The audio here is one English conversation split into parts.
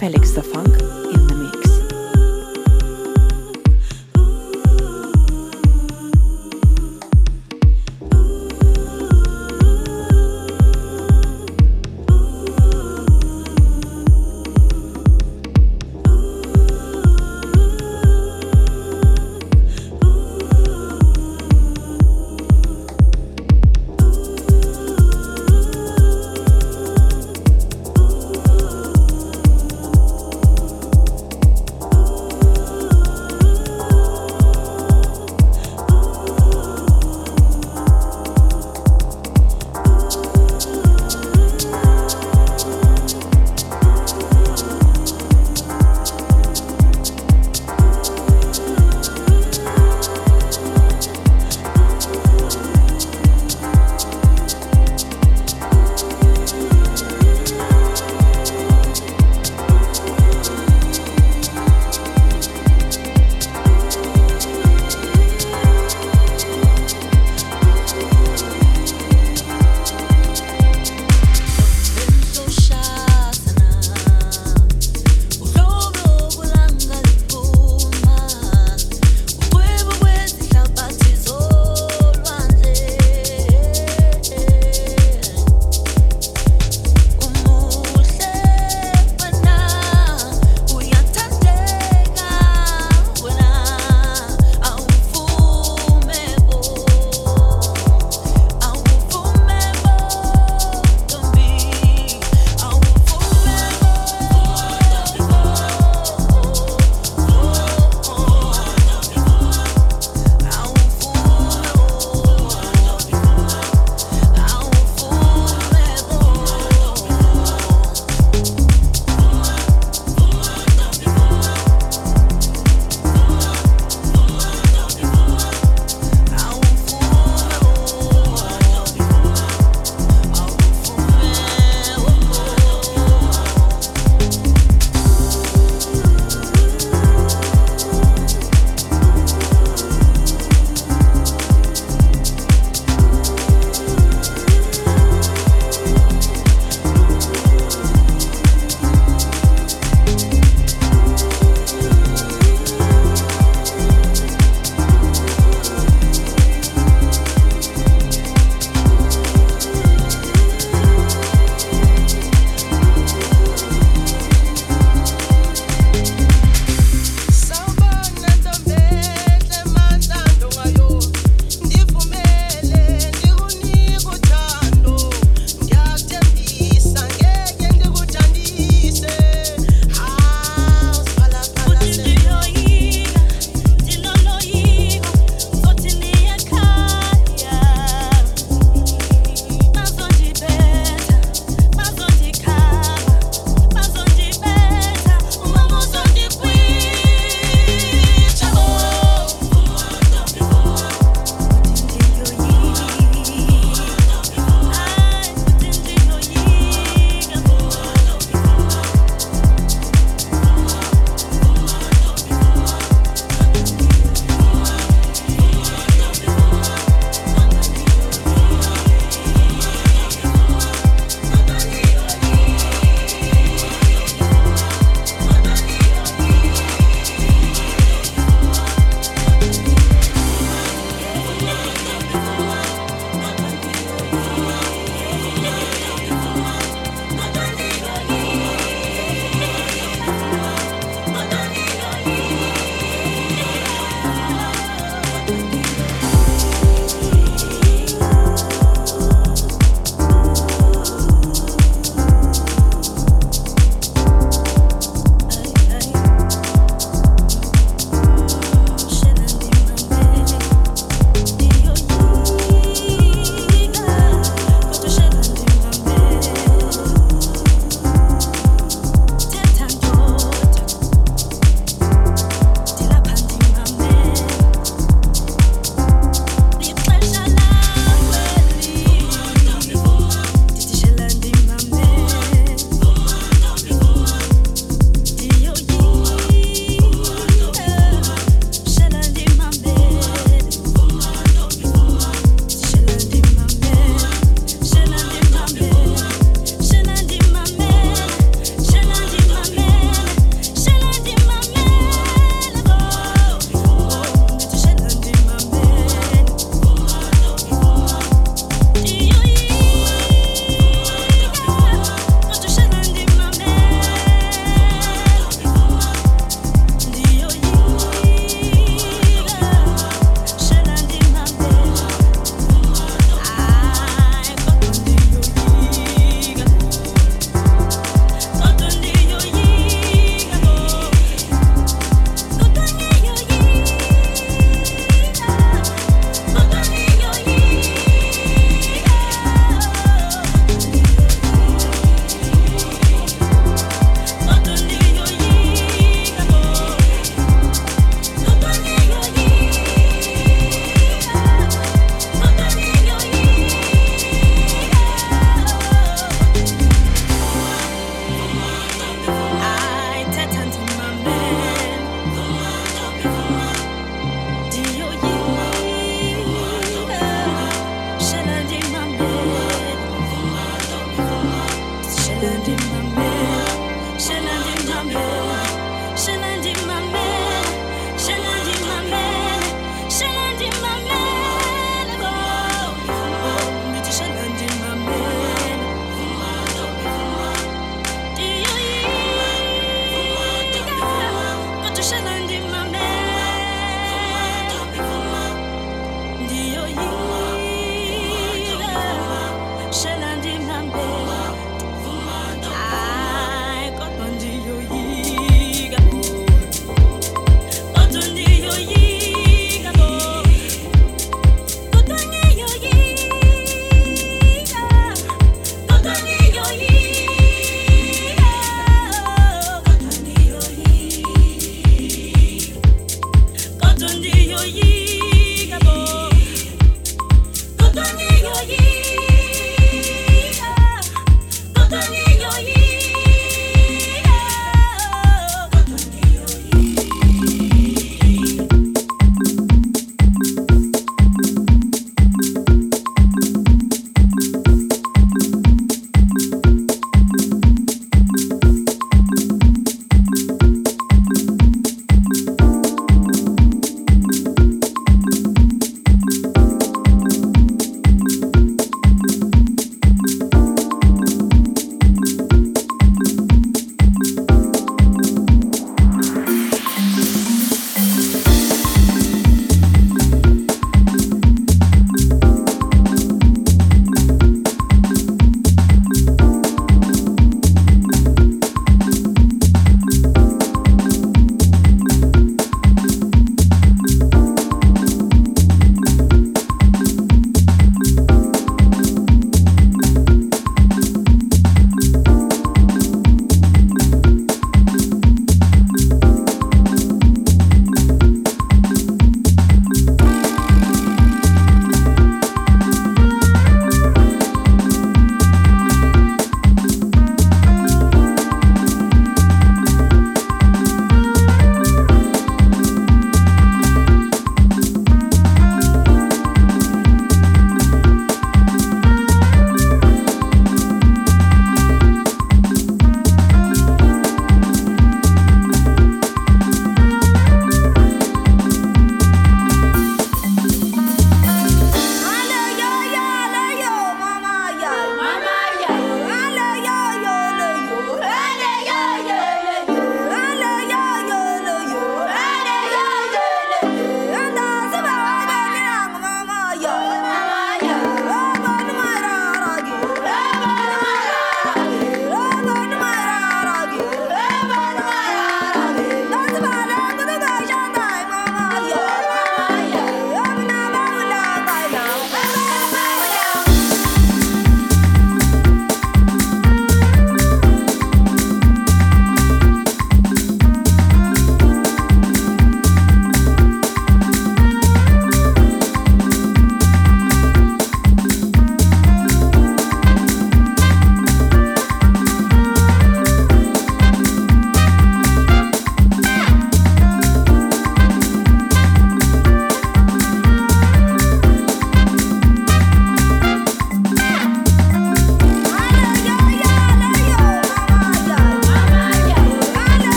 Felix Da Funk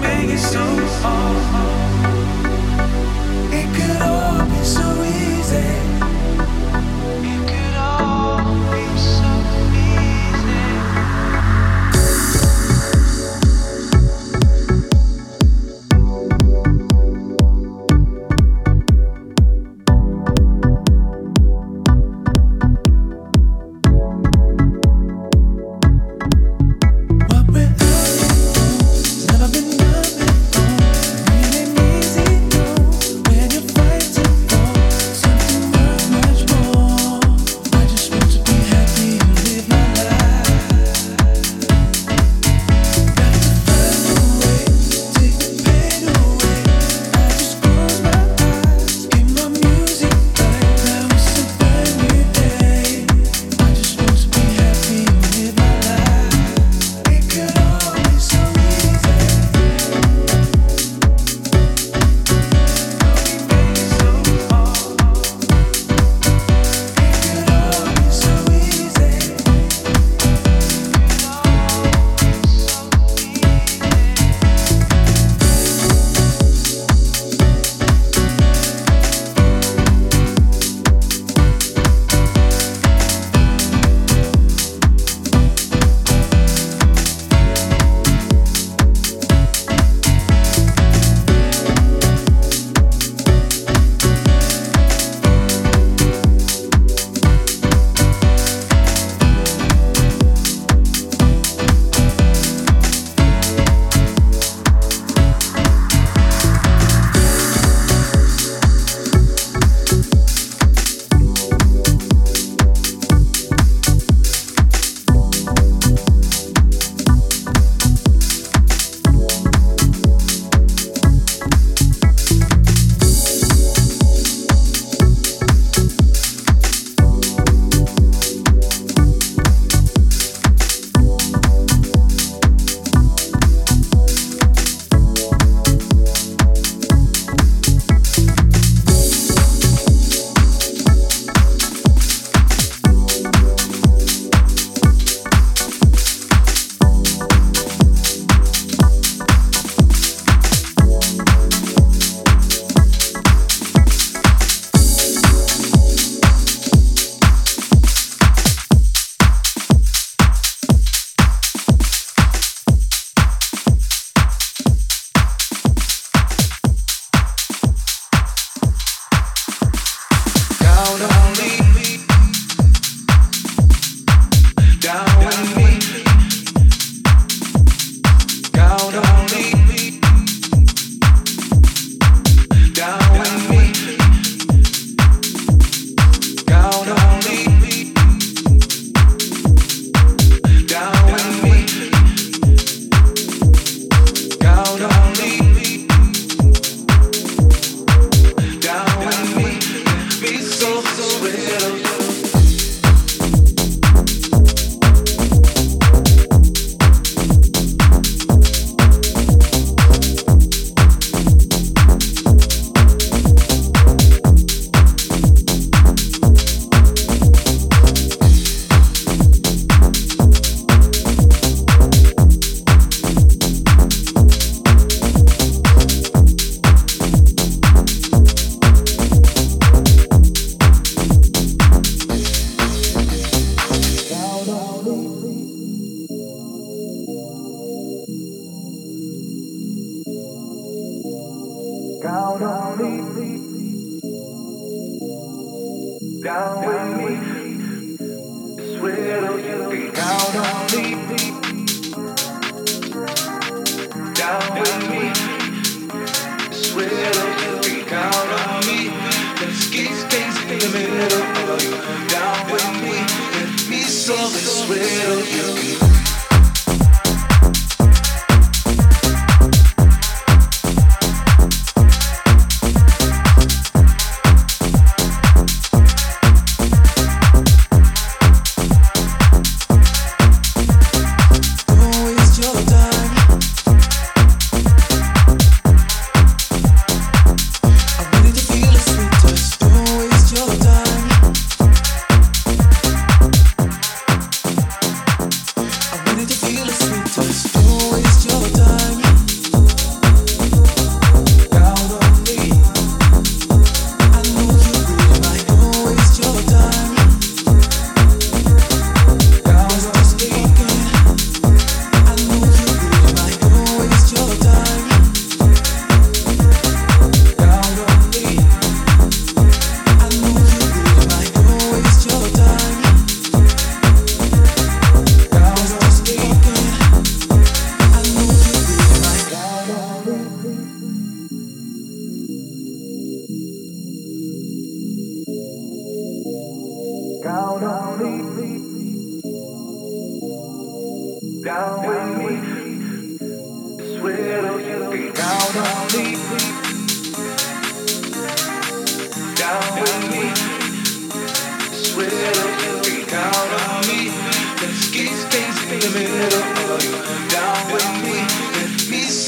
make it so hard. Down on me. Down with me. I swear to you can count on me. Down with me. I swear to you can count on me. Let's get things in the middle of you. Down with me. Let me solve this riddle you can.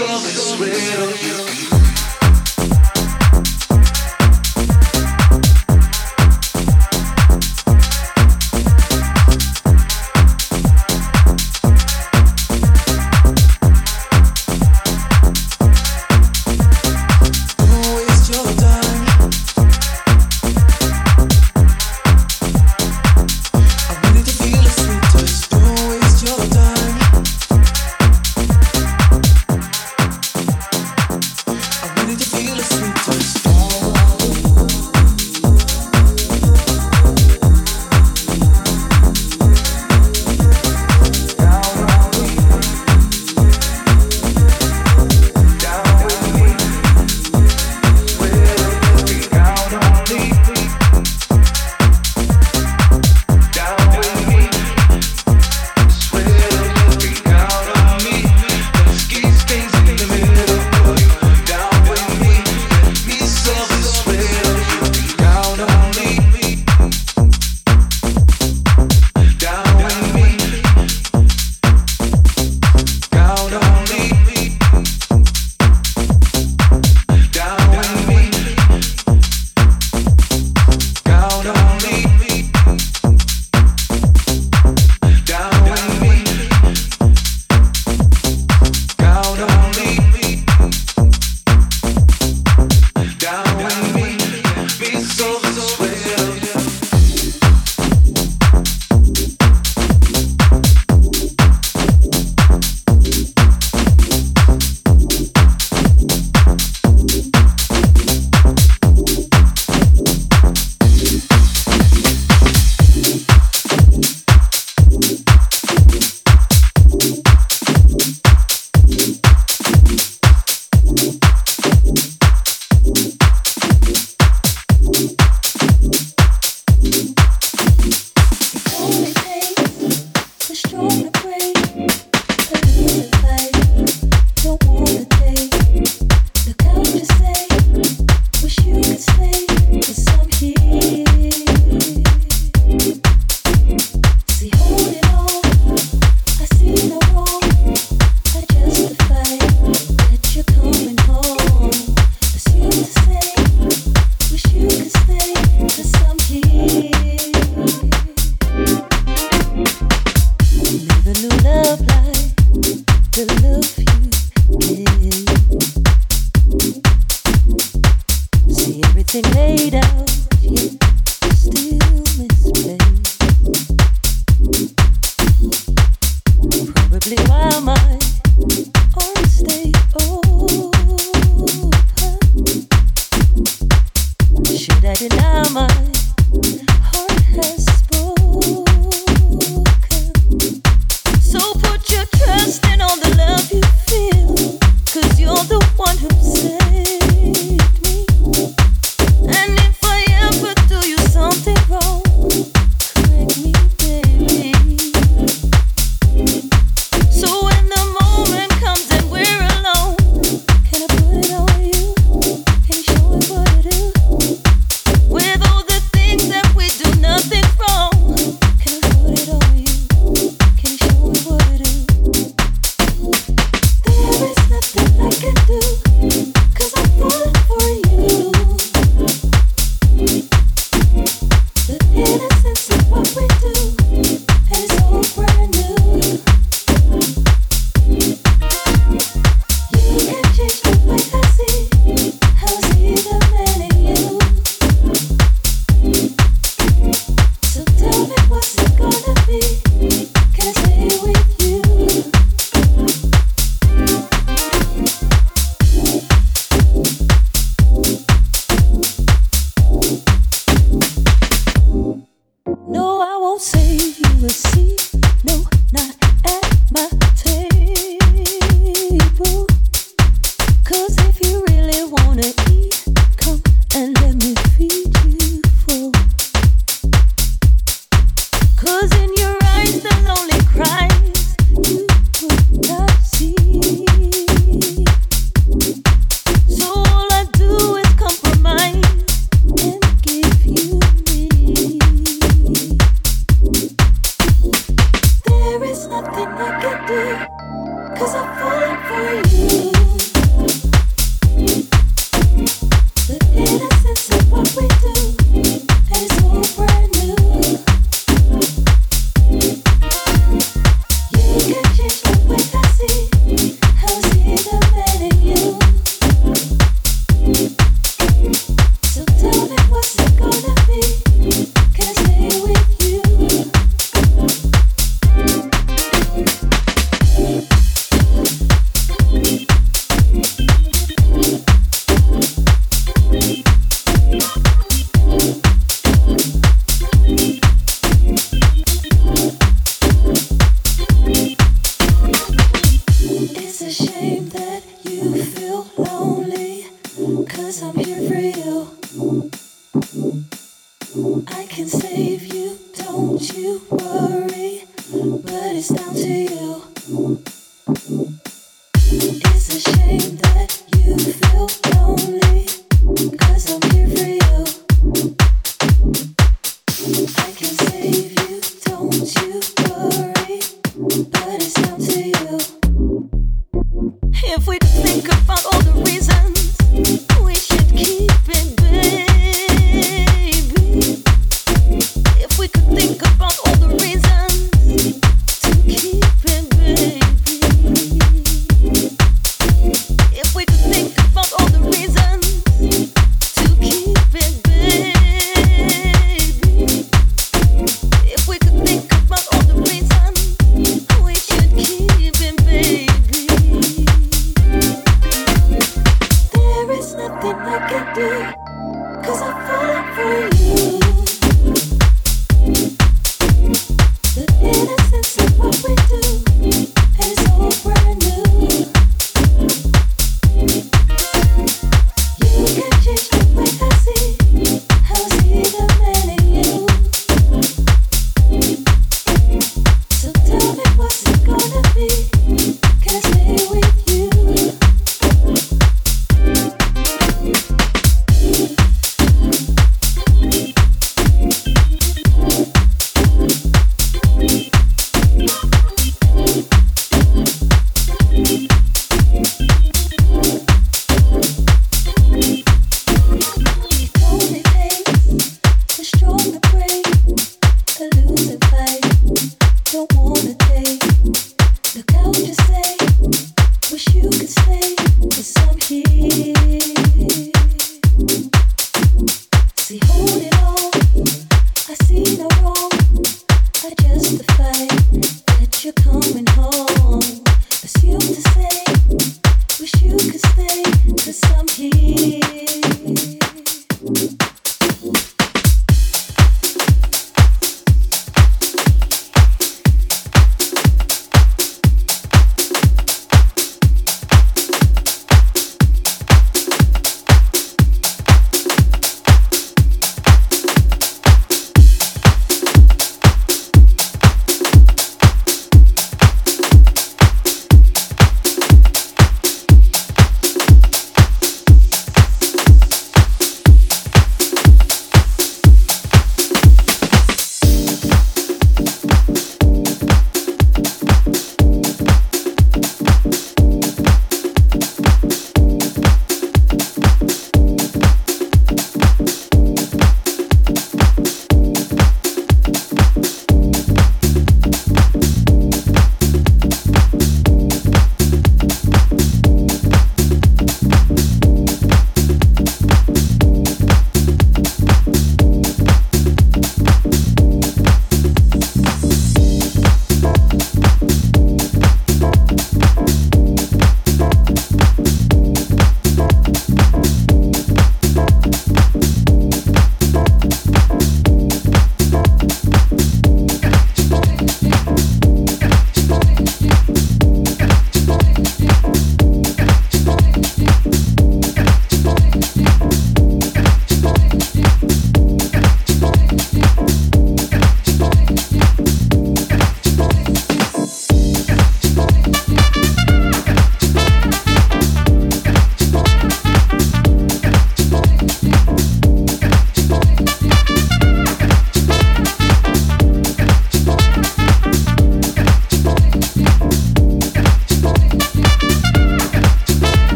all this weight on you.